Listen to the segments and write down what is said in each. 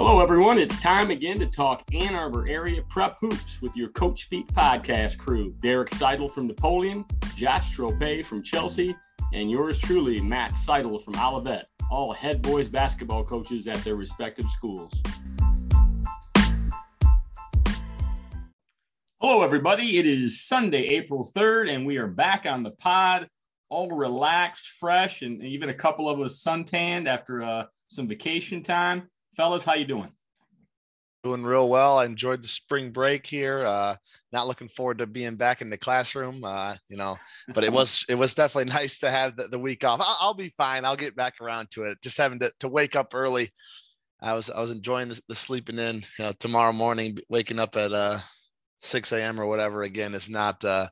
Hello, everyone. It's time again to talk Ann Arbor area prep hoops with your Coach Speak podcast crew. Derek Seidel from Napoleon, Josh Trope from Chelsea, and yours truly, Matt Seidel from Olivet, all head boys basketball coaches at their respective schools. Hello, everybody. It is Sunday, April 3rd, and we are back on the pod, all relaxed, fresh, and even a couple of us suntanned after uh, some vacation time fellas how you doing? Doing real well. I enjoyed the spring break here. Uh not looking forward to being back in the classroom uh you know but it was it was definitely nice to have the, the week off. I'll, I'll, be fine. I'll get back around to it. Just having to, to wake up early. I was i was enjoying the, the sleeping in you know tomorrow morning waking up at uh 6 a.m or whatever again is not uh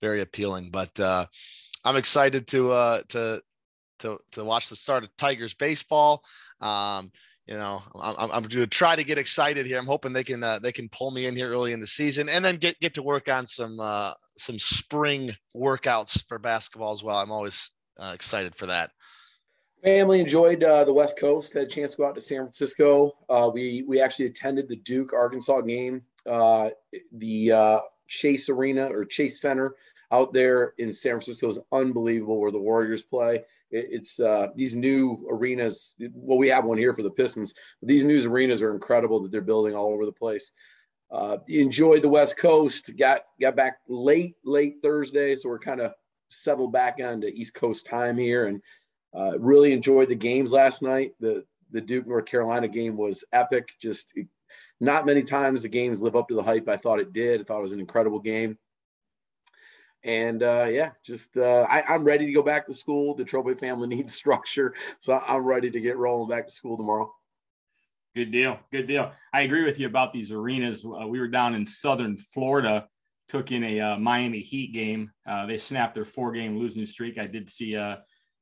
very appealing but uh i'm excited to uh to to to watch the start of tigers baseball. Um you know, I'm, I'm going to try to get excited here. I'm hoping they can uh, they can pull me in here early in the season, and then get get to work on some uh, some spring workouts for basketball as well. I'm always uh, excited for that. Family enjoyed uh, the West Coast. Had a chance to go out to San Francisco. Uh, we we actually attended the Duke Arkansas game. Uh, the uh, Chase Arena or Chase Center out there in San Francisco is unbelievable where the Warriors play. It, it's uh, these new arenas. Well, we have one here for the Pistons. But these new arenas are incredible that they're building all over the place. Uh, enjoyed the West Coast. Got got back late late Thursday, so we're kind of settled back onto East Coast time here, and uh, really enjoyed the games last night. The the Duke North Carolina game was epic. Just not many times the games live up to the hype I thought it did. I thought it was an incredible game. And uh, yeah, just uh, I, am ready to go back to school. The Trope family needs structure, so I'm ready to get rolling back to school tomorrow. Good deal. Good deal. I agree with you about these arenas. Uh, we were down in Southern Florida, took in a uh, Miami Heat game. Uh, they snapped their four-game losing streak. I did see uh,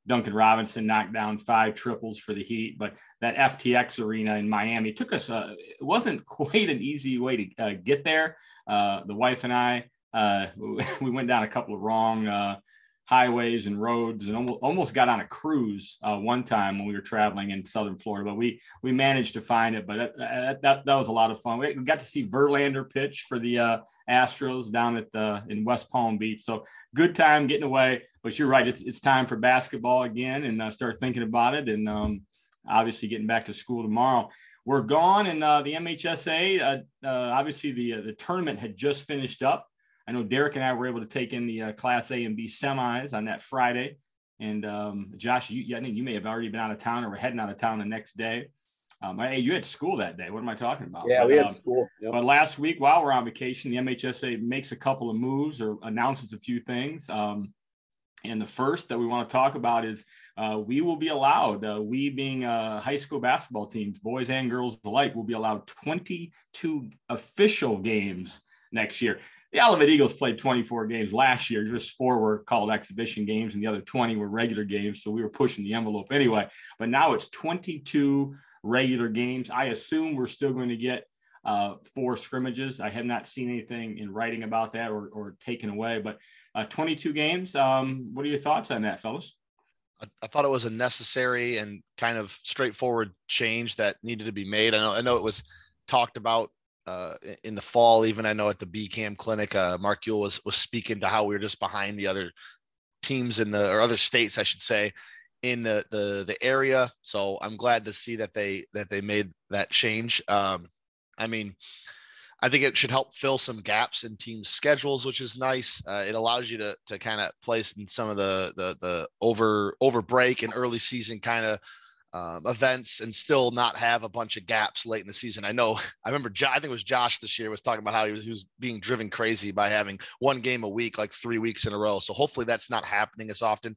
Duncan Robinson knock down five triples for the Heat, but that FTX arena in Miami took us. it wasn't quite an easy way to get there. the wife and I uh, we went down a couple of wrong uh, highways and roads and almost, almost got on a cruise uh, one time when we were traveling in southern Florida, but we we managed to find it. But that, that, that was a lot of fun. We got to see Verlander pitch for the uh, Astros down at the in West Palm Beach. So good time getting away. But you're right, it's it's time for basketball again and uh, start thinking about it. And um, obviously getting back to school tomorrow. We're gone, and uh, the MHSA. Uh, uh, obviously, the uh, the tournament had just finished up. I know Derek and I were able to take in the uh, Class A and B semis on that Friday. And um, Josh, you, I think you may have already been out of town or were heading out of town the next day. Um, hey, you had school that day. What am I talking about? Yeah, but, we had um, school. Yep. But last week, while we're on vacation, the MHSA makes a couple of moves or announces a few things. Um, and the first that we want to talk about is uh, we will be allowed, uh, we being uh, high school basketball teams, boys and girls alike, will be allowed 22 official games next year the Olivet Eagles played 24 games last year. Just four were called exhibition games, and the other 20 were regular games. So we were pushing the envelope anyway. But now it's 22 regular games. I assume we're still going to get uh, four scrimmages. I have not seen anything in writing about that or, or taken away. But uh, 22 games. Um, what are your thoughts on that, fellas? I, thought it was a necessary and kind of straightforward change that needed to be made. I know, I know it was talked about uh, in the fall, even I know at the BCAM clinic, uh, Mark Uyl was was speaking to how we were just behind the other teams in the or other states, I should say, in the the the area. So I'm glad to see that they that they made that change. Um, I mean, I think it should help fill some gaps in team schedules, which is nice. Uh, it allows you to to kind of place in some of the the the over over break and early season kind of um, events and still not have a bunch of gaps late in the season. I know I remember I think it was Josh this year was talking about how he was, he was being driven crazy by having one game a week, like three weeks in a row. So hopefully that's not happening as often.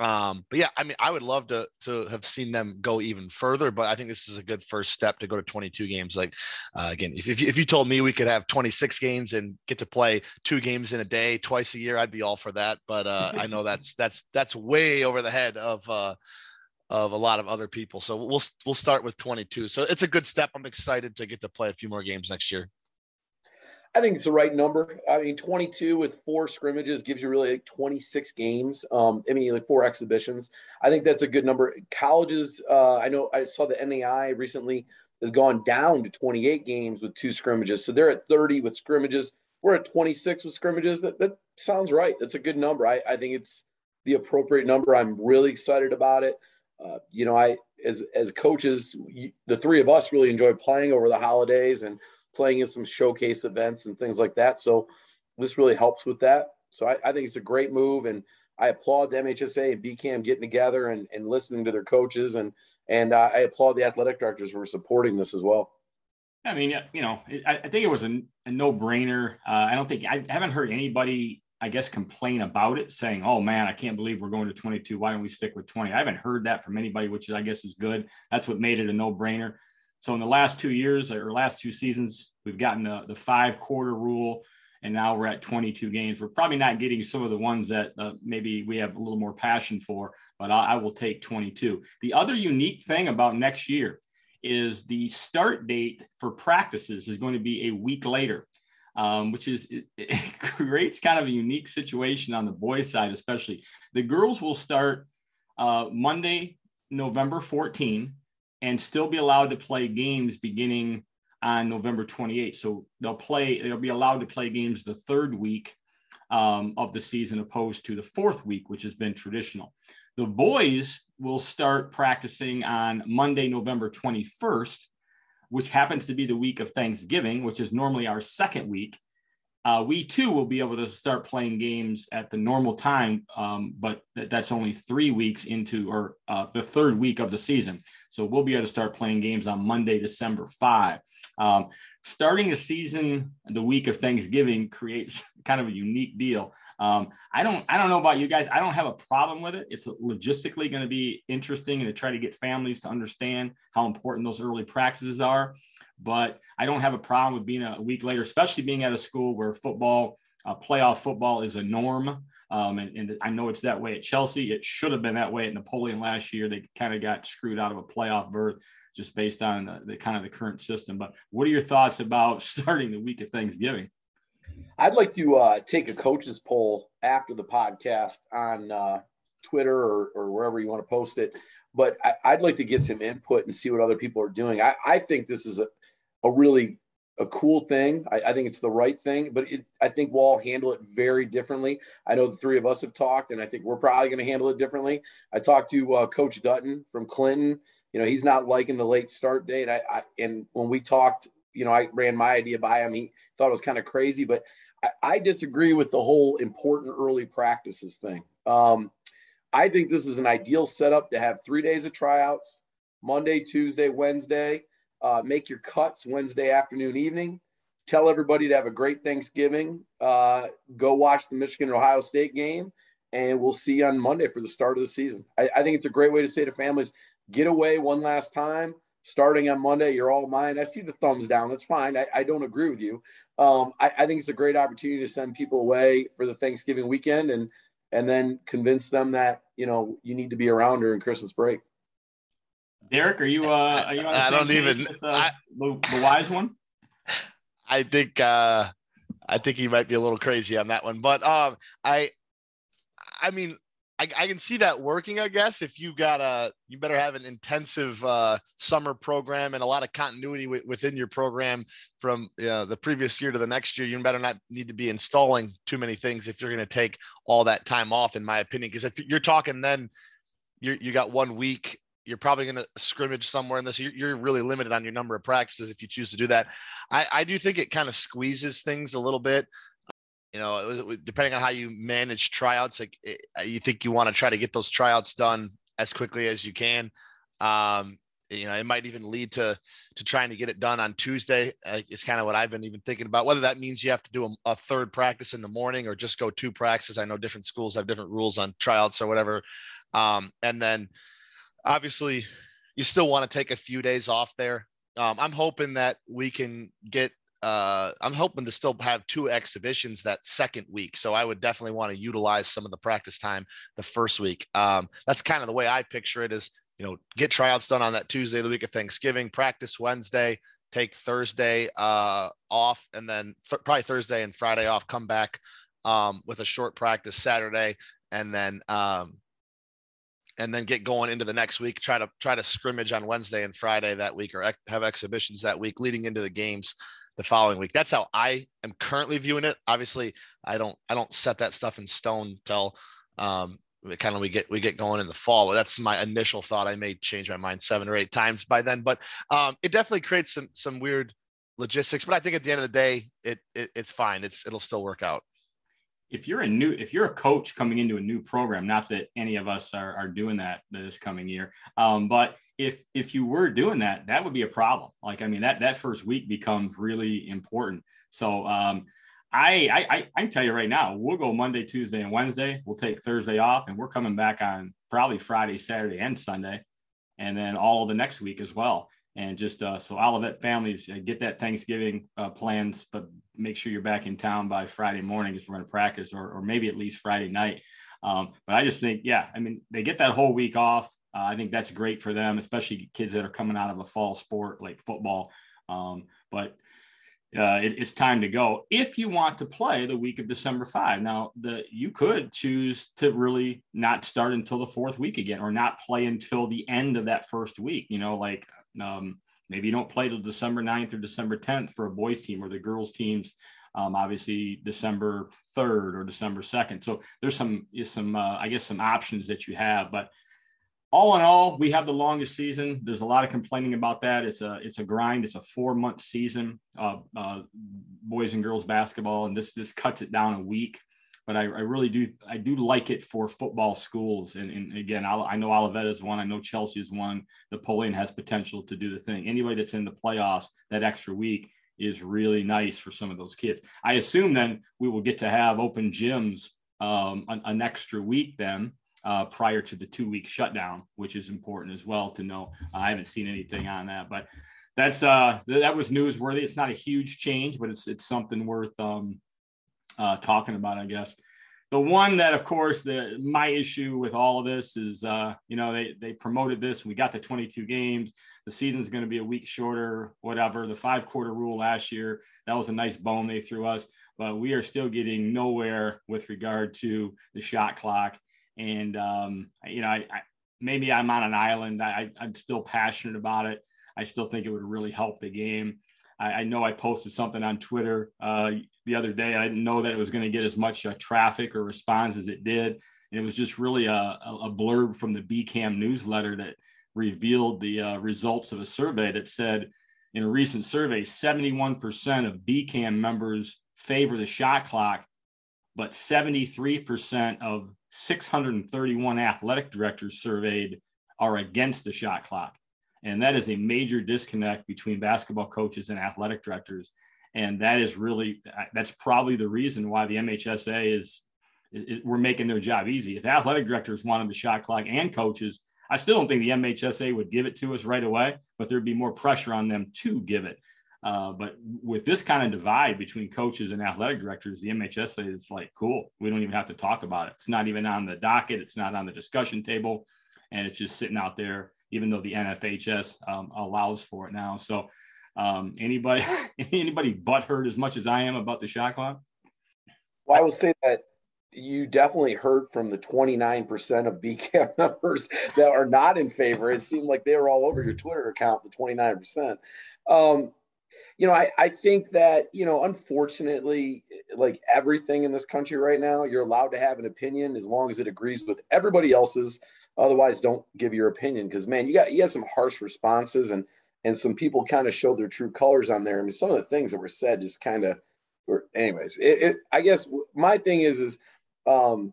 Um, but yeah, I mean, I would love to to have seen them go even further, but I think this is a good first step to go to 22 games. Like uh, again, if if you, if you told me we could have 26 games and get to play two games in a day twice a year, I'd be all for that. But uh, I know that's that's that's way over the head of uh, of a lot of other people. So we'll we'll start with 22. So it's a good step. I'm excited to get to play a few more games next year. I think it's the right number. I mean, 22 with four scrimmages gives you really like 26 games. Um, I mean, like four exhibitions. I think that's a good number. Colleges, uh, I know I saw the NAI recently has gone down to 28 games with two scrimmages. So they're at 30 with scrimmages. We're at 26 with scrimmages. That, that sounds right. That's a good number. I, I think it's the appropriate number. I'm really excited about it. Uh, you know, I as as coaches, the three of us really enjoy playing over the holidays and playing in some showcase events and things like that. So this really helps with that. So I, I think it's a great move, and I applaud the MHSA and BCAM getting together and, and listening to their coaches, and and uh, I applaud the athletic directors for supporting this as well. I mean, you know, I, I think it was a, a no brainer. Uh, I don't think I haven't heard anybody, I guess, complain about it, saying, "Oh man, I can't believe we're going to 22. Why don't we stick with 20?" I haven't heard that from anybody, which I guess is good. That's what made it a no brainer. So in the last two years or last two seasons, we've gotten the the five quarter rule and now we're at 22 games. We're probably not getting some of the ones that uh, maybe we have a little more passion for, but I, I, will take 22. The other unique thing about next year is the start date for practices is going to be a week later, um, which is it, it creates kind of a unique situation on the boys' side, especially. The girls will start uh, Monday, November 14, and still be allowed to play games beginning on November 28th. So they'll play, they'll be allowed to play games the third week um, of the season opposed to the fourth week, which has been traditional. The boys will start practicing on Monday, November 21st, which happens to be the week of Thanksgiving, which is normally our second week uh, we too will be able to start playing games at the normal time, um, but th- that's only three weeks into or uh, the third week of the season. So we'll be able to start playing games on Monday, December 5. Um, starting a season the week of Thanksgiving creates kind of a unique deal. Um, I don't I don't know about you guys. I don't have a problem with it. It's logistically going to be interesting and to try to get families to understand how important those early practices are but I don't have a problem with being a week later, especially being at a school where football, uh, playoff football is a norm. Um, and, and, I know it's that way at Chelsea. It should have been that way at Napoleon last year. They kind of got screwed out of a playoff berth just based on the, the kind of the current system. But what are your thoughts about starting the week of Thanksgiving? I'd like to uh, take a coach's poll after the podcast on uh, Twitter or, or, wherever you want to post it. But I, would like to get some input and see what other people are doing. I, I think this is a, a really a cool thing. I, I, think it's the right thing, but it, I think we'll all handle it very differently. I know the three of us have talked, and I think we're probably going to handle it differently. I talked to uh, Coach Dutton from Clinton. You know, he's not liking the late start date. I, I, and when we talked, you know, I ran my idea by him. He thought it was kind of crazy, but I, I disagree with the whole important early practices thing. Um, I think this is an ideal setup to have three days of tryouts: Monday, Tuesday, Wednesday uh, make your cuts Wednesday afternoon, evening. Tell everybody to have a great Thanksgiving. Uh, go watch the Michigan Ohio State game, and we'll see you on Monday for the start of the season. I, I think it's a great way to say to families, get away one last time. Starting on Monday, you're all mine. I see the thumbs down. That's fine. I, I don't agree with you. Um, I, I think it's a great opportunity to send people away for the Thanksgiving weekend and and then convince them that you know you need to be around during Christmas break. Derek, are you? Uh, are you I don't even. With, uh, I, the, the wise one. I think. uh I think he might be a little crazy on that one, but um, I, I mean, I, I, can see that working. I guess if you got a, you better have an intensive uh, summer program and a lot of continuity w- within your program from the previous year to the next year. You better not need to be installing too many things if you're going to take all that time off, in my opinion. Because if you're talking, then you you got one week you're probably going to scrimmage somewhere in this. You're, really limited on your number of practices if you choose to do that. I, I do think it kind of squeezes things a little bit. You know, depending on how you manage tryouts, like it, you think you want to try to get those tryouts done as quickly as you can. Um, you know, it might even lead to to trying to get it done on Tuesday. Uh, is kind of what I've been even thinking about. Whether that means you have to do a, a third practice in the morning or just go two practices. I know different schools have different rules on tryouts or whatever. Um, and then obviously you still want to take a few days off there. Um, I'm hoping that we can get. Uh, I'm hoping to still have two exhibitions that second week. So I would definitely want to utilize some of the practice time the first week. Um, that's kind of the way I picture it. Is you know get tryouts done on that Tuesday, the week of Thanksgiving, practice Wednesday, take Thursday uh, off, and then th- probably Thursday and Friday off. Come back um, with a short practice Saturday, and then um, and then get going into the next week. Try to try to scrimmage on Wednesday and Friday that week, or ex- have exhibitions that week, leading into the games the following week. That's how I am currently viewing it. Obviously, I don't I don't set that stuff in stone till um, kind of we get we get going in the fall. But that's my initial thought. I may change my mind seven or eight times by then, but um, it definitely creates some some weird logistics. But I think at the end of the day, it, it it's fine. It's it'll still work out. If you're a new, if you're a coach coming into a new program, not that any of us are, are doing that this coming year, um, but if if you were doing that, that would be a problem. Like I mean, that that first week becomes really important. So um, I, I I can tell you right now, we'll go Monday, Tuesday, and Wednesday. We'll take Thursday off, and we're coming back on probably Friday, Saturday, and Sunday, and then all of the next week as well. And just uh, so Olivet families uh, get that Thanksgiving uh, plans, but make sure you're back in town by Friday morning because we're going to practice, or, or maybe at least Friday night. Um, but I just think, yeah, I mean, they get that whole week off. Uh, I think that's great for them, especially kids that are coming out of a fall sport like football. Um, but uh, it, it's time to go if you want to play the week of December 5. Now, the you could choose to really not start until the fourth week again or not play until the end of that first week. You know, like um, maybe you don't play till December 9th or December 10th for a boys team or the girls teams. Um, obviously December 3rd or December 2nd. So there's some, some, uh, I guess some options that you have, but all in all, we have the longest season. There's a lot of complaining about that. It's a it's a grind. It's a four month season, uh, uh, boys and girls basketball, and this this cuts it down a week. But I, I really do I do like it for football schools. And, and again, i i know Olivet is one. I know Chelsea is one. Napoleon has potential to do the thing. Anybody that's in the playoffs that extra week is really nice for some of those kids. I assume then we will get to have open gyms um, an, an extra week then uh, prior to the two week shutdown, which is important as well to know. I haven't seen anything on that, but that's uh, that was newsworthy. It's not a huge change, but it's it's something worth um, uh, talking about, I guess. The one that, of course, the my issue with all of this is, uh, you know, they they promoted this. We got the 22 games. The season's going to be a week shorter, whatever. The five quarter rule last year that was a nice bone they threw us, but we are still getting nowhere with regard to the shot clock and um, you know, I, I, maybe I'm on an island. I, I'm still passionate about it. I still think it would really help the game. I, I know I posted something on Twitter uh, the other day. I didn't know that it was going to get as much uh, traffic or response as it did. And it was just really a, a blurb from the BCAM newsletter that revealed the uh, results of a survey that said in a recent survey, 71% of BCAM members favor the shot clock, but 73% of 631 athletic directors surveyed are against the shot clock. And that is a major disconnect between basketball coaches and athletic directors. And that is really, that's probably the reason why the MHSA is, is we're making their job easy. If athletic directors wanted the shot clock and coaches, I still don't think the MHSA would give it to us right away, but there'd be more pressure on them to give it. Uh, but with this kind of divide between coaches and athletic directors, the MHSA is like, cool. We don't even have to talk about it. It's not even on the docket. It's not on the discussion table, and it's just sitting out there. Even though the NFHS um, allows for it now, so um, anybody anybody butthurt as much as I am about the shot clock. Well, I will say that you definitely heard from the 29% of BCAM members that are not in favor. It seemed like they were all over your Twitter account, the 29%. Um, you know, I, I think that, you know, unfortunately, like everything in this country right now, you're allowed to have an opinion as long as it agrees with everybody else's. Otherwise, don't give your opinion because man, you got you got some harsh responses and and some people kind of showed their true colors on there. I mean, some of the things that were said just kind of were anyways. It, it I guess my thing is is um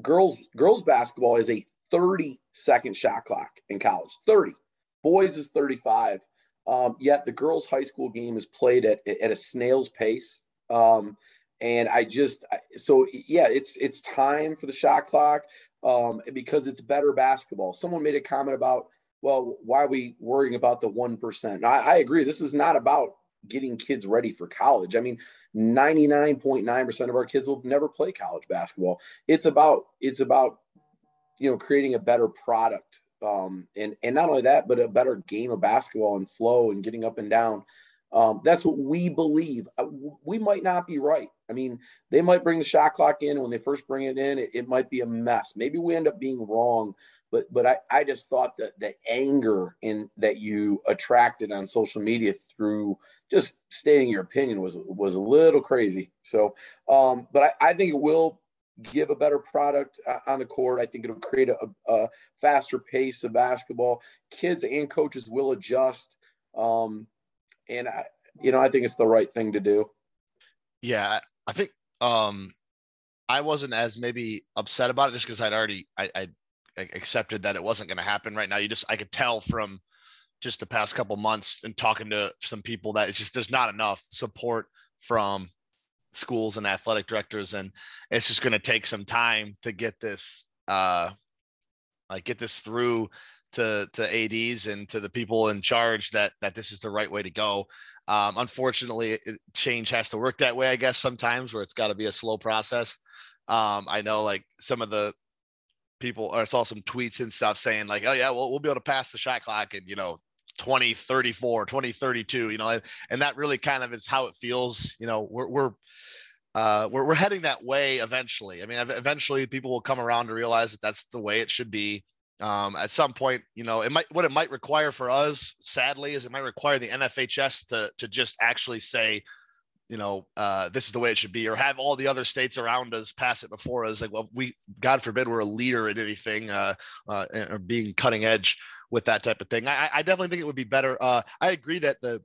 girls girls basketball is a 30 second shot clock in college. 30. Boys is 35 um, yet the girls' high school game is played at at a snail's pace. Um, and I just so yeah, it's it's time for the shot clock um, because it's better basketball. Someone made a comment about well, why are we worrying about the one percent? I, I agree. This is not about getting kids ready for college. I mean, 99.9% of our kids will never play college basketball. It's about it's about you know creating a better product um, and and not only that, but a better game of basketball and flow and getting up and down. Um, that's what we believe. Uh, we might not be right. I mean, they might bring the shot clock in. When they first bring it in, it, it might be a mess. Maybe we end up being wrong. But but I, I just thought that the anger in that you attracted on social media through just stating your opinion was was a little crazy. So, um, but I, I think it will give a better product uh, on the court. I think it'll create a, a faster pace of basketball. Kids and coaches will adjust. Um, and I, you know, I think it's the right thing to do. Yeah, I think um, I wasn't as maybe upset about it just because I'd already I, I accepted that it wasn't going to happen right now. You just I could tell from just the past couple months and talking to some people that it's just there's not enough support from schools and athletic directors and it's just going to take some time to get this uh like get this through to to ads and to the people in charge that that this is the right way to go. Um unfortunately it, change has to work that way i guess sometimes where it's got to be a slow process. Um i know like some of the people or I saw some tweets and stuff saying like, oh yeah, well, we'll be able to pass the shot clock and you know, 2034, 2032, you know, and, that really kind of is how it feels. You know, we're, we're, uh, we're, we're heading that way eventually. I mean, eventually people will come around to realize that that's the way it should be. Um, at some point, you know, it might, what it might require for us, sadly, is it might require the NFHS to, to just actually say, you know, uh, this is the way it should be, or have all the other states around us pass it before us. Like, well, we, God forbid, we're a leader in anything, uh, uh, or being cutting edge with that type of thing. I, I definitely think it would be better. Uh, I agree that the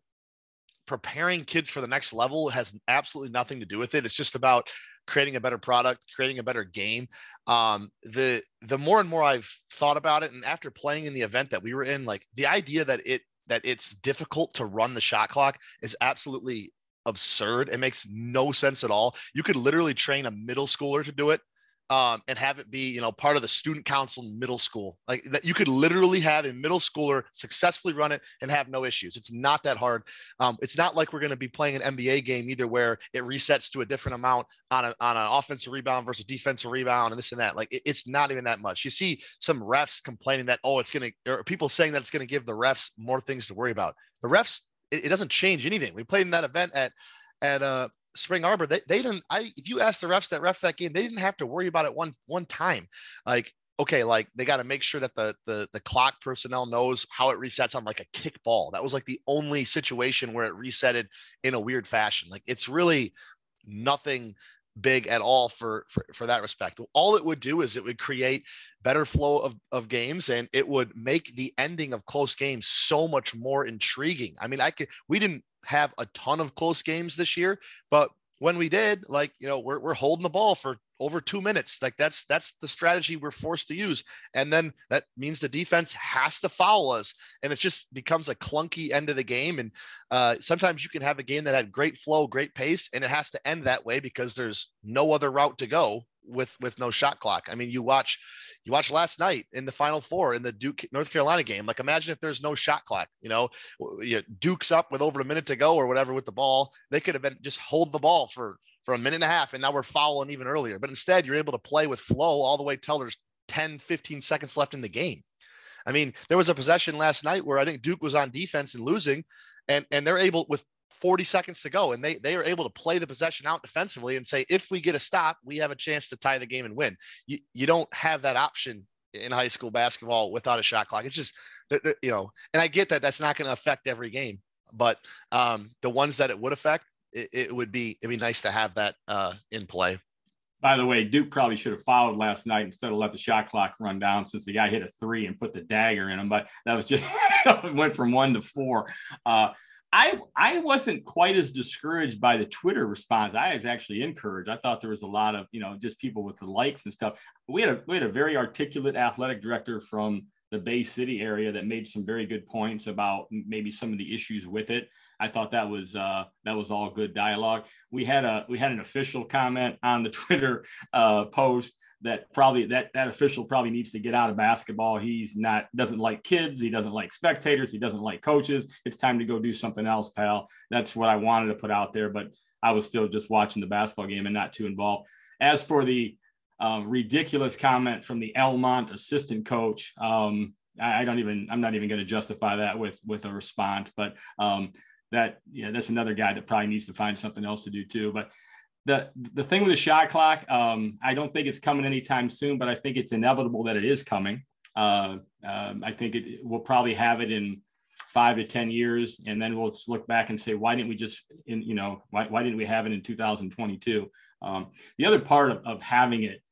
preparing kids for the next level has absolutely nothing to do with it. It's just about creating a better product, creating a better game. Um, the the more and more I've thought about it, and after playing in the event that we were in, like the idea that it that it's difficult to run the shot clock is absolutely absurd. It makes no sense at all. You could literally train a middle schooler to do it um, and have it be, you know, part of the student council in middle school. Like that, you could literally have a middle schooler successfully run it and have no issues. It's not that hard. Um, it's not like we're going to be playing an NBA game either, where it resets to a different amount on a, on an offensive rebound versus defensive rebound and this and that. Like it, it's not even that much. You see some refs complaining that oh, it's going to, or people saying that it's going to give the refs more things to worry about. The refs it, it doesn't change anything. We played in that event at at uh, Spring Arbor. They, they didn't. I if you ask the refs that ref that game, they didn't have to worry about it one one time. Like okay, like they got to make sure that the, the the clock personnel knows how it resets on like a kick ball. That was like the only situation where it resetted in a weird fashion. Like it's really nothing big at all for, for for that respect. All it would do is it would create better flow of, of games and it would make the ending of close games so much more intriguing. I mean, I could we didn't have a ton of close games this year, but when we did, like, you know, we're, we're holding the ball for over two minutes. Like that's that's the strategy we're forced to use. And then that means the defense has to foul us. And it just becomes a clunky end of the game. And uh, sometimes you can have a game that had great flow, great pace, and it has to end that way because there's no other route to go with with no shot clock. I mean, you watch you watch last night in the final four in the Duke North Carolina game. Like imagine if there's no shot clock, you know, Duke's up with over a minute to go or whatever with the ball. They could have been just hold the ball for for a minute and a half and now we're fouling even earlier. But instead you're able to play with flow all the way till there's 10, 15 seconds left in the game. I mean, there was a possession last night where I think Duke was on defense and losing, and and they're able with 40 seconds to go, and they they are able to play the possession out defensively and say, if we get a stop, we have a chance to tie the game and win. You you don't have that option in high school basketball without a shot clock. It's just you know, and I get that that's not going to affect every game, but um, the ones that it would affect, it, it, would be it'd be nice to have that uh, in play. By the way, Duke probably should have followed last night instead of let the shot clock run down since the guy hit a three and put the dagger in him. But that was just went from one to four. Uh, I I wasn't quite as discouraged by the Twitter response. I was actually encouraged. I thought there was a lot of you know just people with the likes and stuff. We had a we had a very articulate athletic director from the Bay City area that made some very good points about maybe some of the issues with it. I thought that was uh, that was all good dialogue. We had a we had an official comment on the Twitter uh, post that probably that that official probably needs to get out of basketball. He's not doesn't like kids. He doesn't like spectators. He doesn't like coaches. It's time to go do something else, pal. That's what I wanted to put out there, but I was still just watching the basketball game and not too involved. As for the um, ridiculous comment from the Almont assistant coach, um, I, I, don't even I'm not even going to justify that with with a response, but um, that yeah, that's another guy that probably needs to find something else to do too. But the the thing with the shot clock, um, I don't think it's coming anytime soon, but I think it's inevitable that it is coming. Uh, um, I think it we'll probably have it in five to ten years, and then we'll look back and say, why didn't we just, in, you know, why, why didn't we have it in 2022? Um, the other part of, of having it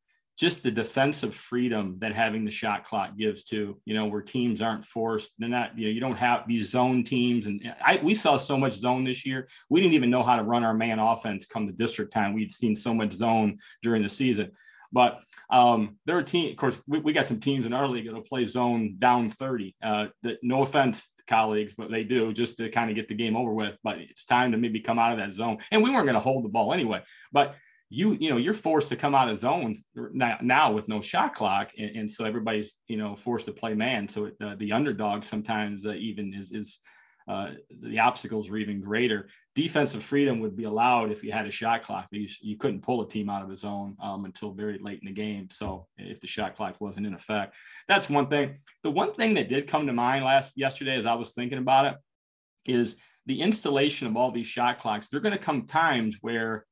just the defensive freedom that having the shot clock gives to you know where teams aren't forced they're not you know you don't have these zone teams. And I we saw so much zone this year. We didn't even know how to run our man offense come the district time. We'd seen so much zone during the season. But um, there are teams of course we, we got some teams in our league that'll play zone down 30 uh, that no offense colleagues but they do just to kind of get the game over with. But it's time to maybe come out of that zone. And we weren't going to hold the ball anyway. But you you know you're forced to come out of zones now, with no shot clock and, and, so everybody's you know forced to play man. So it, uh, the underdog sometimes uh, even is is uh, the obstacles are even greater. Defensive freedom would be allowed if you had a shot clock you, you couldn't pull a team out of a zone um, until very late in the game. So if the shot clock wasn't in effect that's one thing. The one thing that did come to mind last yesterday as i was thinking about it is the installation of all these shot clocks. They are going to come times where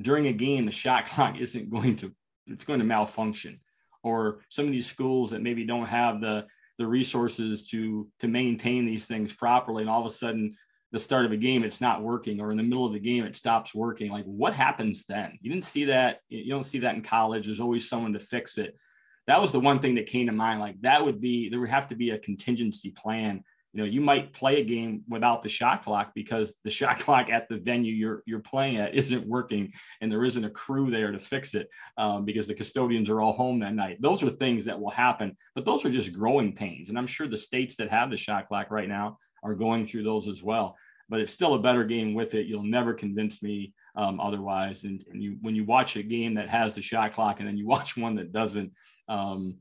during a game, the shot clock isn't going to it's going to malfunction, or some of these schools that maybe don't have the the resources to to maintain these things properly, and all of a sudden the start of a game it's not working, or in the middle of the game it stops working. Like what happens then? You didn't see that. You don't see that in college. There's always someone to fix it. That was the one thing that came to mind. Like that would be there would have to be a contingency plan you know you might play a game without the shot clock because the shot clock at the venue you're you're playing at isn't working and there isn't a crew there to fix it um, because the custodians are all home that night. Those are things that will happen but those are just growing pains. And i'm sure the states that have the shot clock right now are going through those as well but it's still a better game with it. You'll never convince me um, otherwise. And, and, you when you watch a game that has the shot clock and then you watch one that doesn't um,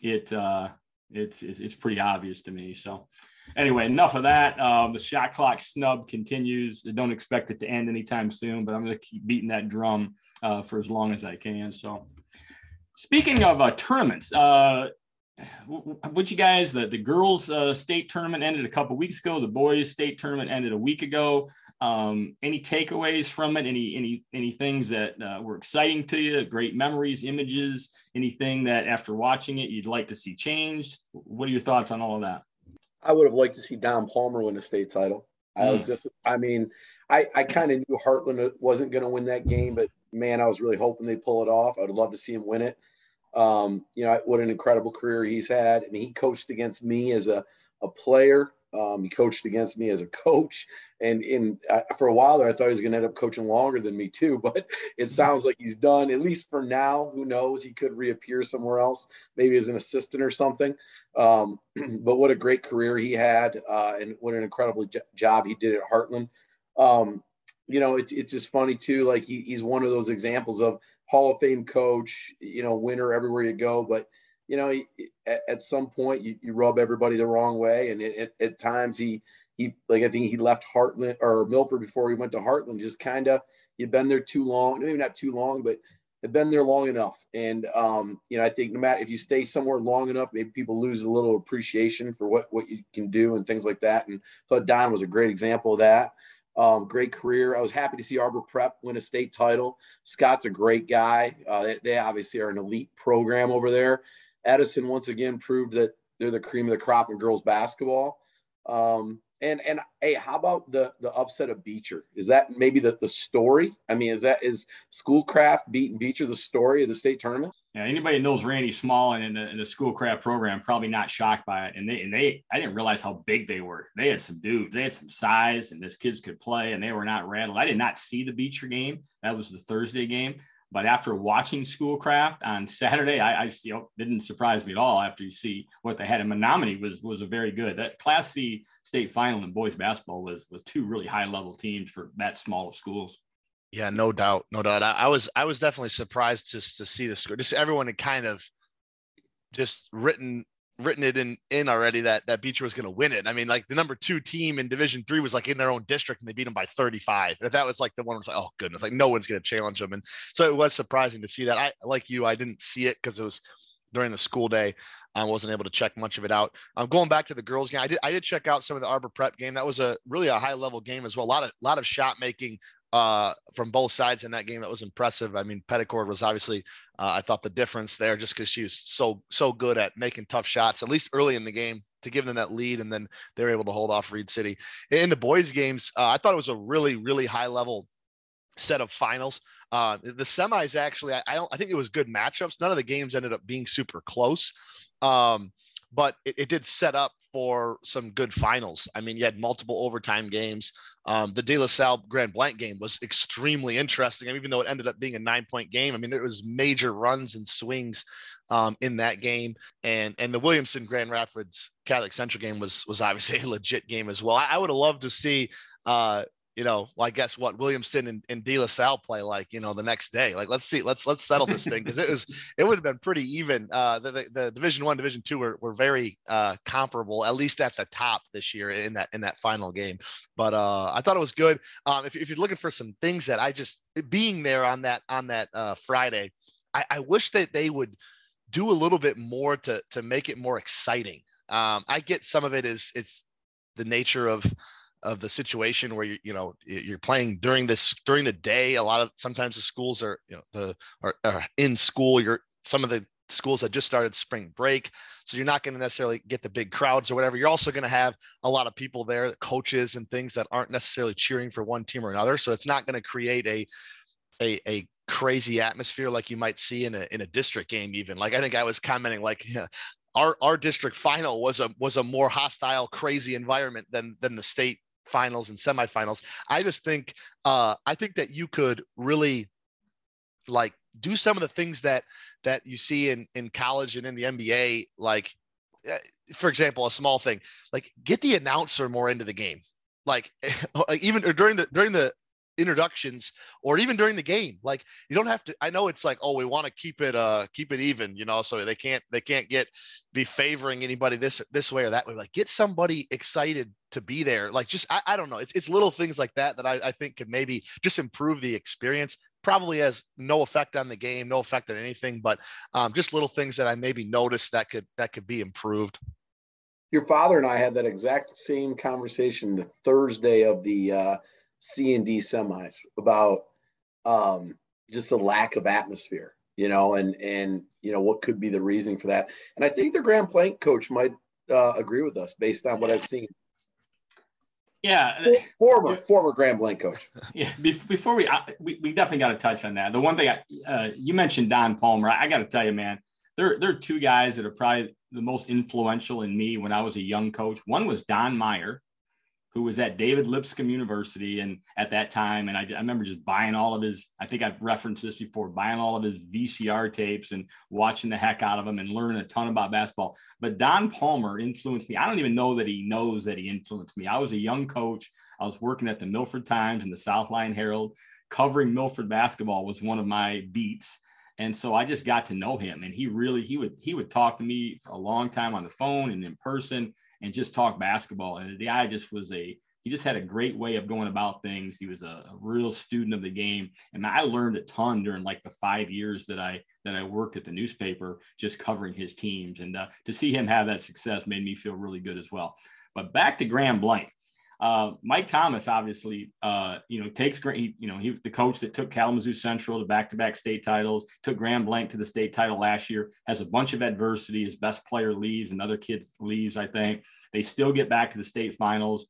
it uh, it's it's pretty obvious to me. So anyway, enough of that. Um, the shot clock snub continues. I don't expect it to end anytime soon, but I'm going to keep beating that drum uh, for as long as I can. So, speaking of uh, tournaments, uh, what you guys, the, the girls' uh, state tournament ended a couple weeks ago. The boys' state tournament ended a week ago. Um, any takeaways from it? Any any any things that uh, were exciting to you? Great memories, images, anything that after watching it you'd like to see changed? What are your thoughts on all of that? I would have liked to see Don Palmer win a state title. I was hmm. just, I mean, I, I kind of knew Hartland wasn't going to win that game, but man, I was really hoping they pull it off. I would love to see him win it. Um, you know, what an incredible career he's had. And he coached against me as a, a player. Um, he coached against me as a coach, and in uh, for a while there, I thought he was going to end up coaching longer than me too. But it sounds like he's done at least for now. Who knows? He could reappear somewhere else, maybe as an assistant or something. Um, but what a great career he had, uh, and what an incredible j- job he did at Hartland. Um, you know, it's it's just funny too. Like he, he's one of those examples of Hall of Fame coach. You know, winner everywhere you go, but you know, at, at some point you, you, rub everybody the wrong way, and it, it, at times he he like I think he left Hartland or Milford before he went to Hartland. Just kind of you've been there too long, maybe not too long, but have been there long enough. And um, you know, I think no matter if you stay somewhere long enough, maybe people lose a little appreciation for what what you can do and things like that. And I thought Don was a great example of that. Um, great career. I was happy to see Arbor Prep win a state title. Scott's a great guy. Uh, they, they obviously are an elite program over there. Edison once again proved that they're the cream of the crop in girls basketball. Um, and and hey, how about the the upset of Beecher? Is that maybe the the story? I mean, is that is Schoolcraft beating Beecher the story of the state tournament? Yeah, anybody knows Randy Small and in the, in the Schoolcraft program probably not shocked by it. And they and they I didn't realize how big they were. They had some dudes, they had some size, and this kids could play, and they were not rattled. I did not see the Beecher game. That was the Thursday game. But after watching Schoolcraft on Saturday, I, I you know, didn't surprise me at all. After you see what they had, and Menominee was was a very good. That Class C state final in boys basketball was was two really high level teams for that small of schools. Yeah, no doubt, no doubt. I, I was I was definitely surprised to to see the score. Just everyone had kind of just written written it in in already that that Beecher was going to win it. I mean, like the number two team in Division Three was like in their own district and they beat them by 35. And if that was like the one was like, oh goodness, like no one's going to challenge them. And so it was surprising to see that. I like you, I didn't see it because it was during the school day. I wasn't able to check much of it out. I'm going back to the girls game. I did I did check out some of the Arbor Prep game. That was a really a high level game as well. A lot of lot of shot making uh, from both sides in that game. That was impressive. I mean, Petticord was obviously uh, I thought the difference there just because she was so so good at making tough shots at least early in the game to give them that lead, and then they were able to hold off Reed City. In the boys' games, uh, I thought it was a really really high level set of finals. Uh, the semis actually, I, I, don't. I think it was good matchups. None of the games ended up being super close, um, but it, it, did set up for some good finals. I mean, you had multiple overtime games. Um, the De La Salle Grand Blanc game was extremely interesting, I mean, even though it ended up being a nine-point game. I mean, there was major runs and swings um, in that game, and and the Williamston Grand Rapids Catholic Central game was was obviously a legit game as well. I, I would have loved to see uh, you know, well, I guess what Williamston and, and De La Salle play like, you know, the next day. Like, let's see, let's let's settle this thing because it was it would have been pretty even. Uh, the, the, the Division One, Division Two were, were very uh, comparable, at least at the top this year in that in that final game. But uh, I thought it was good. Um, if, if you're looking for some things that I just being there on that on that uh, Friday, I, I wish that they would do a little bit more to to make it more exciting. Um, I get some of it is it's the nature of of the situation where you you know you're playing during this during the day a lot of sometimes the schools are you know the are, are in school you're some of the schools that just started spring break so you're not going to necessarily get the big crowds or whatever. You're also going to have a lot of people there coaches and things that aren't necessarily cheering for one team or another so it's not going to create a a, a crazy atmosphere like you might see in a in a district game even. Like i think i was commenting like yeah, our our district final was a was a more hostile crazy environment than than the state finals and semifinals. I just think uh, I think that you could really like do some of the things that that you see in in college and in the NBA. Like, eh, for example, a small thing like get the announcer more into the game. Like even during the during the introductions or even during the game like you don't have to i know it's like oh we want to keep it uh keep it even you know so they can't they can't get be favoring anybody this this way or that way like get somebody excited to be there like just i, I don't know it's, it's little things like that that I, I think could maybe just improve the experience probably has no effect on the game no effect on anything but um, just little things that i maybe noticed that could that could be improved. Your father and i had that exact same conversation the thursday of the uh C and D semis about um, just a lack of atmosphere, you know, and and you know what could be the reason for that. And I think the Grand Blanc coach might uh, agree with us based on what I've seen. Yeah, former former Grand Blanc coach. Yeah, before we we, we definitely got to touch on that. The one thing I, uh, you mentioned Don Palmer, I, I got to tell you, man, there there are two guys that are probably the most influential in me when I was a young coach. One was Don Meyer, who was at David Lipscomb University and at that time. And I, I, remember just buying all of his, I think I've referenced this before, buying all of his VCR tapes and watching the heck out of them and learning a ton about basketball. But Don Palmer influenced me. I don't even know that he knows that he influenced me. I was a young coach. I was working at the Milford Times and the South Lyon Herald. Covering Milford basketball was one of my beats. And so I just got to know him and he really, he would, he would talk to me for a long time on the phone and in person and just talk basketball. And the guy just was a he just had a great way of going about things. He was a, a, real student of the game, and I learned a ton during like the five years that I that I worked at the newspaper, just covering his teams. And uh, to see him have that success made me feel really good as well. But back to Grand Blanc. Uh, Mike Thomas, obviously, uh, you know, takes great. You know, he was the coach that took Kalamazoo Central to back-to-back state titles. Took Grand Blanc to the state title last year. Has a bunch of adversity. His best player leaves, and other kids leaves. I think they still get back to the state finals.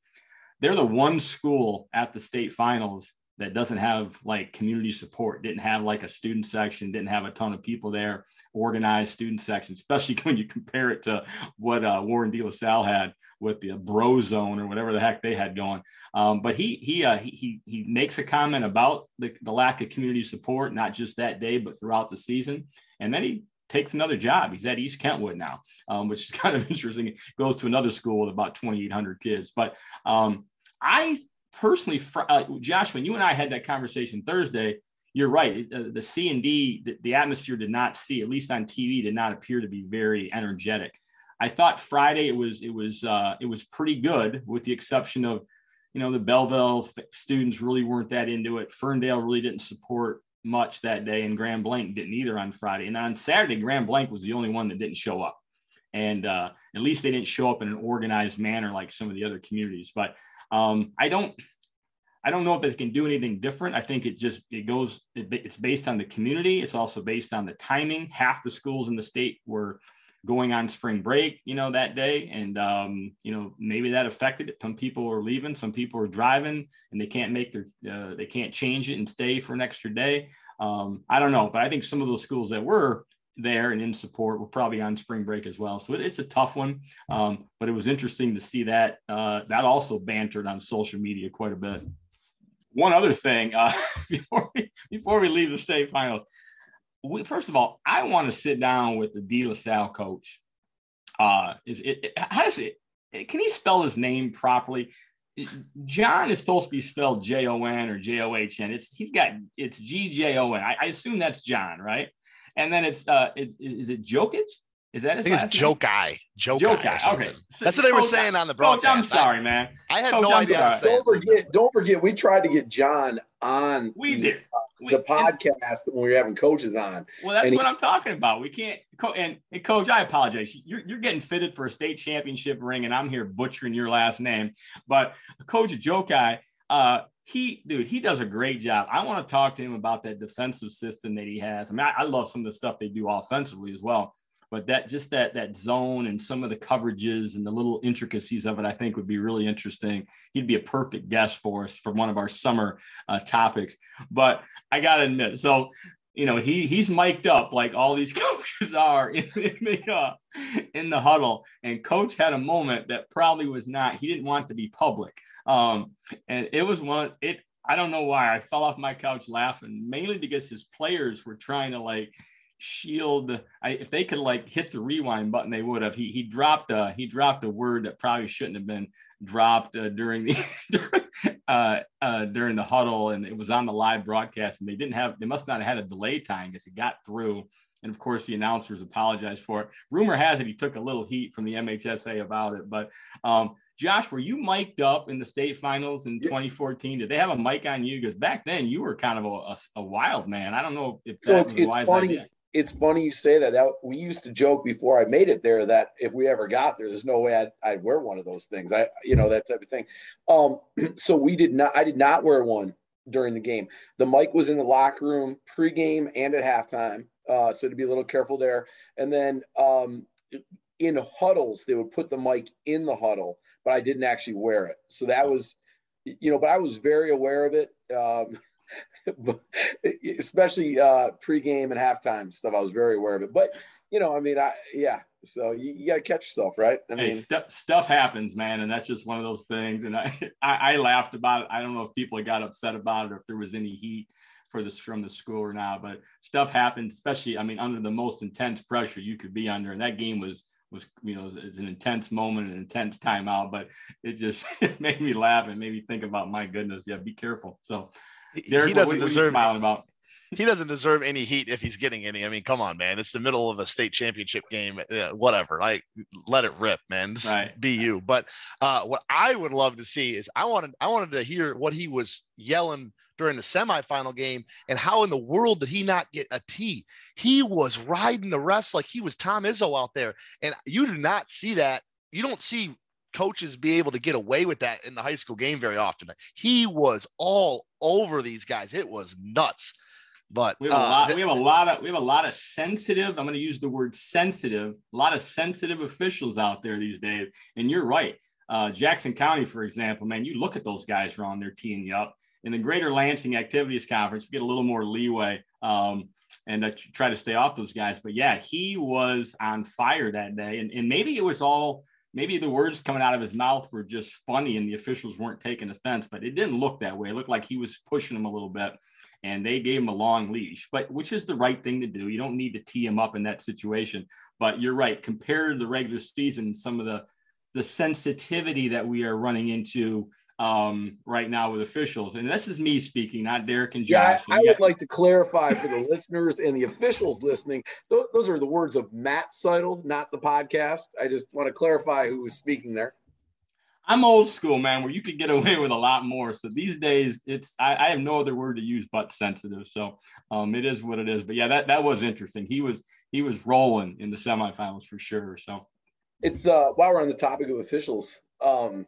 They're the one school at the state finals that doesn't have like community support, didn't have like a student section, didn't have a ton of people there, organized student section, especially when you compare it to what uh, Warren De La Salle had with the bro zone or whatever the heck they had going. Um, but he he, uh, he he makes a comment about the, the lack of community support, not just that day, but throughout the season. And then he takes another job. He's at East Kentwood now, um, which is kind of interesting. Goes to another school with about 2,800 kids. But um, I personally, uh, Josh, when you and I had that conversation Thursday, you're right. Uh, the C and D, the, the, atmosphere did not see, at least on TV, did not appear to be very energetic. I thought Friday it was it was uh, it was pretty good, with the exception of, you know, the Belleville students really weren't that into it. Ferndale really didn't support much that day, and Grand Blanc didn't either on Friday. And on Saturday, Grand Blanc was the only one that didn't show up. and uh, at least they didn't show up in an organized manner like some of the other communities. But um, I don't. I don't know if they can do anything different. I think it just it goes. It, it's based on the community. It's also based on the timing. Half the schools in the state were going on spring break, you know, that day. And, um, you know, maybe that affected it. Some people are leaving, some people are driving and they can't make their, uh, they can't change it and stay for an extra day. Um, I don't know, but I think some of those schools that were there and in support were probably on spring break as well. So it, it's a tough one. Um, but it was interesting to see that, uh, that also bantered on social media quite a bit. One other thing, uh, before we, before we leave the state finals, we, first of all, I want to sit down with the De La Salle coach. Uh, is it, it how does it? Can he spell his name properly? John is supposed to be spelled J O N or J O H N. It's he's got it's G J O N. I, I assume that's John, right? And then it's uh, it, is it Jokic? Is that his I think it's Joe Guy. Joe Guy. Okay. That's what they were saying on the broadcast. Coach, I'm sorry, man. I had Coach, no I'm idea. Don't forget, don't forget, we tried to get John on we the, did. We, the podcast and, when we were having coaches on. Well, that's what he, I'm talking about. We can't and, and coach, I apologize. You're, you're getting fitted for a state championship ring, and I'm here butchering your last name. But Coach Guy, uh, he dude he does a great job i want to talk to him about that defensive system that he has i mean I, I, love some of the stuff they do offensively as well but that just that that zone and some of the coverages and the little intricacies of it, I think would be really interesting. He'd be a perfect guest for us for one of our summer uh, topics. But I gotta admit, so you know he he's mic'd up like all these coaches are in, in the uh, in the huddle, and coach had a moment that probably was not. He didn't want to be public, um, and it was one. It I don't know why I fell off my couch laughing, mainly because his players were trying to like shield I, if they could like hit the rewind button they would have he he dropped a he dropped a word that probably shouldn't have been dropped uh, during the during, uh, uh, during the huddle and it was on the live broadcast and they didn't have they must not have had a delay time because it got through and of course the announcers apologized for it rumor has it he took a little heat from the MHSAA about it but um, Josh, were you mic'd up in the state finals in 2014? Did they have a mic on you? Because back then you were kind of a, a, a wild man. I don't know if so. it's funny. Idea it's funny you say that. That we used to joke before I made it there that if we ever got there, there's no way I'd, I'd wear one of those things. I, you know, that type of thing. Um, so we did not. I did not wear one during the game. The mic was in the locker room pregame and at halftime. Uh, so to be a little careful there. And then um, in huddles, they would put the mic in the huddle, but I didn't actually wear it. So that was, you know, but I was very aware of it. Um, especially uh, pregame and halftime stuff. I was very aware of it, but you know, I mean, I yeah. So you, you got to catch yourself, right? I mean, st- stuff happens, man, and that's just one of those things. And I, I, I laughed about it. I don't know if people got upset about it or if there was any heat for this from the school or not, but stuff happens, especially, I mean, under the most intense pressure you could be under. And that game was was you know it's an intense moment, an intense timeout, but it just it made me laugh and made me think about my goodness, yeah, be careful. So Derek, he doesn't what, deserve smiling about. He doesn't deserve any heat if he's getting any. I mean, come on, man. It's the middle of a state championship game. Uh, whatever. Like, let it rip, man. This right. be you. But uh, what I would love to see is I wanted I wanted to hear what he was yelling during the semifinal game and how in the world did he not get a T? He was riding the refs like he was Tom Izzo out there. And you do not see that. You don't see coaches be able to get away with that in the high school game very often. He was all over these guys. It was nuts. But we have, uh, lot, we have a lot, of we have a lot of sensitive. I'm going to use the word sensitive. A lot of sensitive officials out there these days. And you're right. Uh, Jackson County, for example, man, you look at those guys, Ron. They're teeing you up. In the Greater Lansing Activities Conference, we get a little more leeway um, and uh, try to stay off those guys. But yeah, he was on fire that day, and, and maybe it was all maybe the words coming out of his mouth were just funny and the officials weren't taking offense, but it didn't look that way. It looked like he was pushing him a little bit and they gave him a long leash, but which is the right thing to do. You don't need to tee him up in that situation. But you're right, compared to the regular season, some of the the sensitivity that we are running into um, right now with officials. And this is me speaking, not Derek and Josh. Yeah, I, I would like to clarify for the listeners and the officials listening. Those, those are the words of Matt Seidel, not the podcast. I just want to clarify who was speaking there. I'm old school, man, where you could get away with a lot more. So these days, it's I, I have no other word to use but sensitive. So um, it is what it is. But yeah, that that was interesting. He was he was rolling in the semifinals for sure. So It's uh, while we're on the topic of officials, um,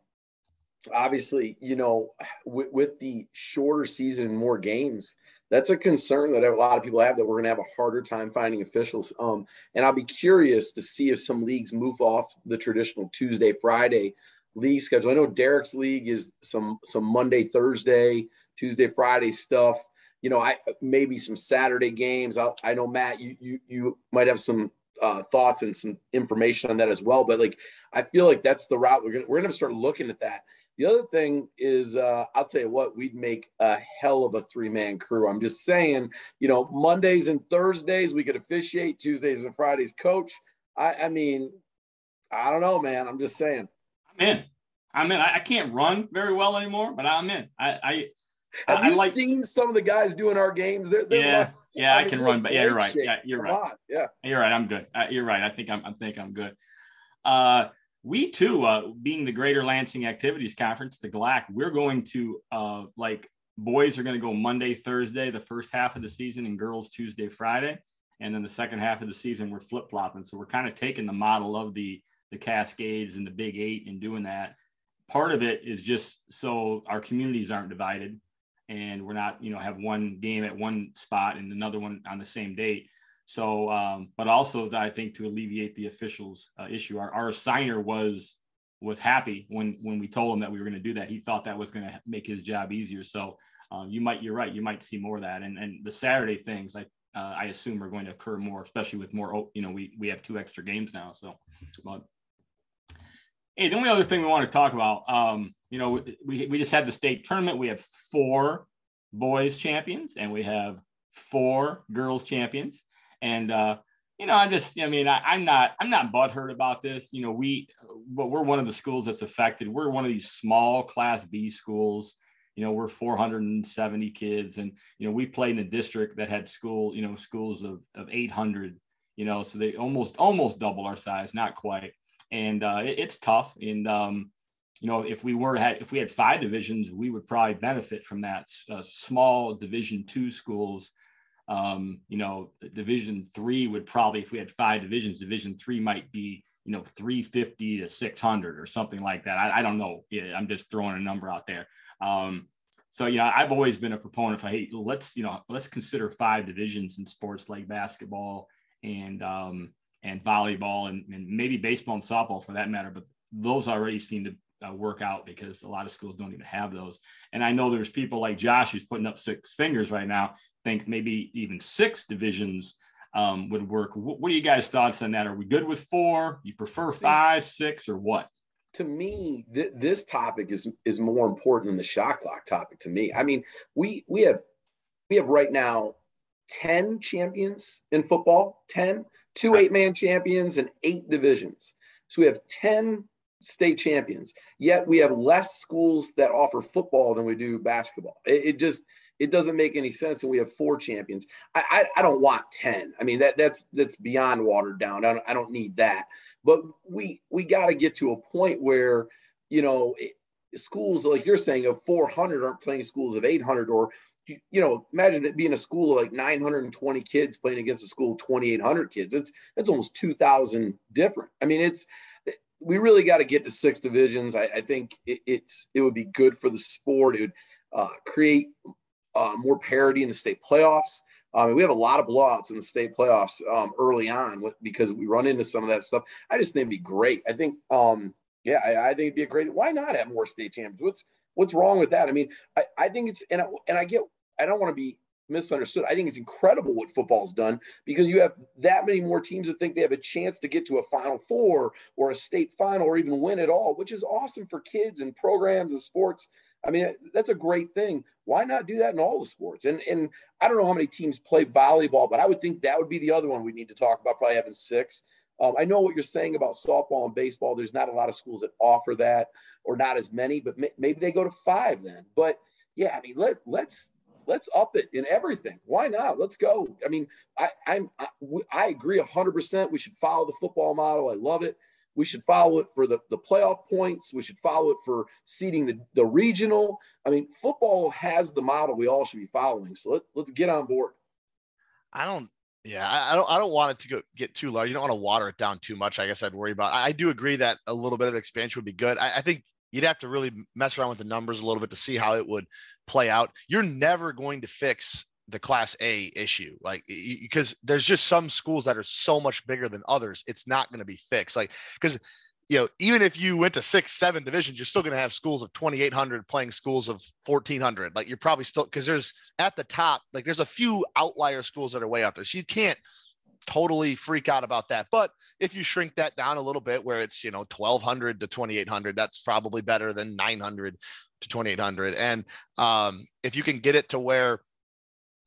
obviously, you know, with, with the shorter season and more games, that's a concern that a lot of people have that we're going to have a harder time finding officials. Um, and I'll be curious to see if some leagues move off the traditional Tuesday, Friday league schedule. I know Derek's league is some some Monday, Thursday, Tuesday, Friday stuff. You know, I maybe some Saturday games. I, I know Matt, you you you might have some uh, thoughts and some information on that as well. But like, I feel like that's the route we're gonna we're gonna start looking at that. The other thing is, uh, I'll tell you what, we'd make a hell of a three man crew. I'm just saying, you know, Mondays and Thursdays we could officiate, Tuesdays and Fridays coach. I, I mean, I don't know, man. I'm just saying. I'm in. I'm in. I, I can't run very well anymore, but I'm in. I, I have I, you like, seen some of the guys doing our games? They're, they're yeah, like, yeah, I, can run, but yeah, you're right. Shape. Yeah, you're Come right. On. Yeah, you're right. I'm good. Uh, you're right. I think I'm. I think I'm good. Uh, we too, uh, being the Greater Lansing Activities Conference, the GLAC, we're going to uh, like boys are going to go Monday, Thursday, the first half of the season, and girls Tuesday, Friday, and then the second half of the season we're flip flopping. So we're kind of taking the model of the the Cascades and the Big Eight and doing that. Part of it is just so our communities aren't divided, and we're not you know have one game at one spot and another one on the same date. So, um, but also I think to alleviate the officials uh, issue, our, our assigner was was happy when when we told him that we were going to do that. He thought that was going to make his job easier. So, um, you might you're right. You might see more of that. And and the Saturday things, I uh, I assume are going to occur more, especially with more. You know, we we have two extra games now. So, but hey, the only other thing we want to talk about, um, you know, we we just had the state tournament. We have four boys champions and we have four girls champions and uh, you know, I'm just, I mean, I, am not, I'm not butthurt about this. You know, we, but we're one of the schools that's affected. We're one of these small Class B schools. You know, we're 470 kids, and you know, we played in a district that had school, you know, schools of of 800. You know, so they almost almost double our size, not quite, and uh, it, it's tough. And um, you know, if we were had if we had five divisions, we would probably benefit from that. Uh, small Division two schools um, you know, Division three would probably, if we had five divisions, Division three might be, you know, 350 to 600 or something like that. I, I don't know. I'm just throwing a number out there. Um, so, you know, I've always been a proponent of, hey, let's, you know, let's consider five divisions in sports like basketball and, um, and volleyball and, and maybe baseball and softball for that matter. But those already seem to uh, work out because a lot of schools don't even have those. And I know there's people like Josh who's putting up six fingers right now, think maybe even six divisions um, would work. What, what are you guys' thoughts on that? Are we good with four? You prefer five, six, or what? To me, th- this topic is is more important than the shot clock topic. To me, I mean, we we have we have right now 10 champions in football 10 two eight man champions and eight divisions so we have 10 state champions. Yet we have less schools that offer football than we do basketball. It, it just it doesn't make any sense. And we have four champions. I, I, I don't want ten. I mean that that's that's beyond watered down. I don't, I don't need that. But we we got to get to a point where you know schools like you're saying of 400 aren't playing schools of 800 or you, you know imagine it being a school of like 920 kids playing against a school of 2800 kids it's it's almost 2000 different i mean it's we really got to get to six divisions. I, I think it, it's it would be good for the sport. It would uh, create uh, more parity in the state playoffs. Um, we have a lot of blowouts in the state playoffs um, early on with, because we run into some of that stuff. I just think it'd be great. I think, um, yeah, I, I, think it'd be a great. Why not have more state champions? What's what's wrong with that? I mean, I, I think it's and I, and I get. I don't want to be misunderstood. I think it's incredible what football's done because you have that many more teams that think they have a chance to get to a Final Four or a state final or even win at all, which is awesome for kids and programs and sports. I mean, that's a great thing. Why not do that in all the sports? And and I don't know how many teams play volleyball, but I would think that would be the other one we need to talk about. Probably having six. Um, I know what you're saying about softball and baseball. There's not a lot of schools that offer that, or not as many, but maybe they go to five then. But yeah, I mean, let let's let's up it in everything. Why not? Let's go. I mean, I, I'm I, I agree hundred percent. We should follow the football model. I love it. We should follow it for the, the playoff points. We should follow it for seeding the, the regional. I mean, football has the model we all should be following. So let, let's get on board. I don't Yeah, I, don't. I don't want it to go, get too large. You don't want to water it down too much. I guess I'd worry about. I, do agree that a little bit of expansion would be good. I, I think you'd have to really mess around with the numbers a little bit to see how it would play out. You're never going to fix the class A issue, like because there's just some schools that are so much bigger than others. It's not going to be fixed. Like because you know even if you went to six, seven divisions, you're still going to have schools of 2,800 playing schools of 1,400. Like you're probably still because there's at the top, like there's a few outlier schools that are way up there, so you can't totally freak out about that. But if you shrink that down a little bit, where it's you know 1,200 to 2,800, that's probably better than 900 to 2,800. And um, if you can get it to where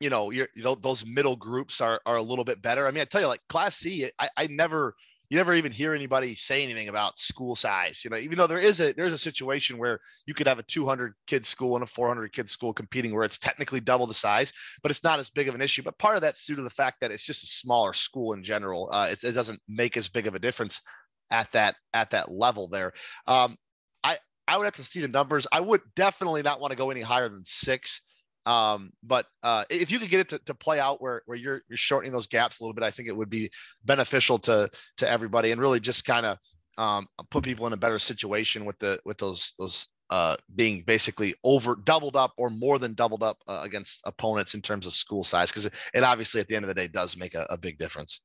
you know, those middle groups are, are a little bit better. I mean, I tell you, like Class C, I, I never, you never even hear anybody say anything about school size. You know, even though there is a there's a situation where you could have a 200 kid school and a 400 kid school competing, where it's technically double the size, but it's not as big of an issue. But part of that's due to the fact that it's just a smaller school in general. Uh, it, it doesn't make as big of a difference at that at that level there. Um, I I would have to see the numbers. I would definitely not want to go any higher than six. Um, but uh, if you could get it to, to play out where, where you're, you're shortening those gaps a little bit, I think it would be beneficial to, to everybody and really just kind of um, put people in a better situation with the, with those, those uh, being basically over doubled up or more than doubled up uh, against opponents in terms of school size. Cause it, it, obviously at the end of the day does make a, a big difference.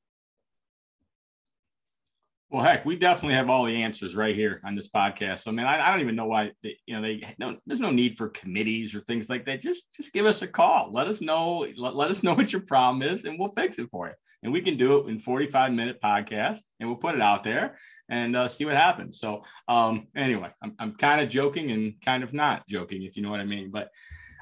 Well, heck, we definitely have all the answers right here on this podcast. So, man, I, I don't even know why they, you know they no, there's no need for committees or things like that. Just just give us a call. Let us know. Let, let us know what your problem is, and we'll fix it for you. And we can do it in 45 minute podcast, and we'll put it out there and uh, see what happens. So, um, anyway, I'm I'm kind of joking and kind of not joking, if you know what I mean. But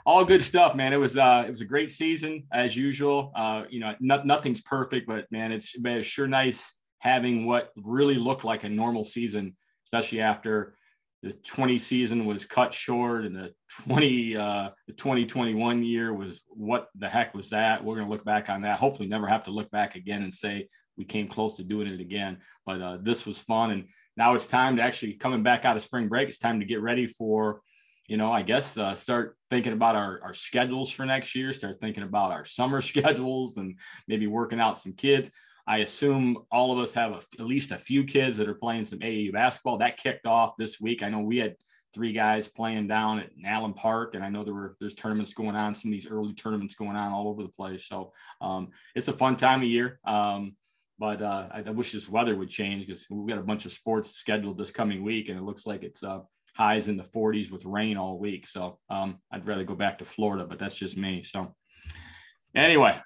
all good stuff, man. It was uh, it was a great season as usual. Uh, you know, no, nothing's perfect, but man, it's, it's sure nice having what really looked like a normal season, especially after the 20 season was cut short and the 20 uh, the 2021 year was what the heck was that? We're going to look back on that. Hopefully, never have to look back again and say we came close to doing it again. But uh, this was fun, and now it's time to actually coming back out of spring break. It's time to get ready for you know, I guess uh, start thinking about our, our schedules for next year, start thinking about our summer schedules and maybe working out some kids. I assume all of us have a, at least a few kids that are playing some AAU basketball. That kicked off this week. I know we had three guys playing down at Allen Park, and I know there were there's tournaments going on, some of these early tournaments going on all over the place. So um, it's a fun time of year. Um, but uh, I, wish this weather would change because we've got a bunch of sports scheduled this coming week, and it looks like it's uh, highs in the 40s with rain all week. So um, I'd rather go back to Florida, but that's just me. So anyway,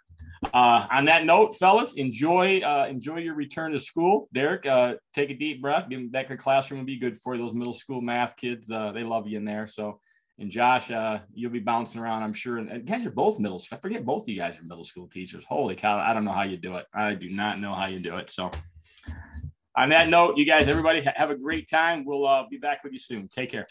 uh, on that note, fellas, enjoy uh, enjoy your return to school. Derek, uh, take a deep breath. Getting back to the classroom will be good for those middle school math kids. Uh, they love you in there. So, and Josh, uh, you'll be bouncing around, I'm sure. And, and guys are both middle school. I forget both of you guys are middle school teachers. Holy cow! I don't know how you do it. I do not know how you do it. So, on that note, you guys, everybody, have a great time. We'll uh, be back with you soon. Take care.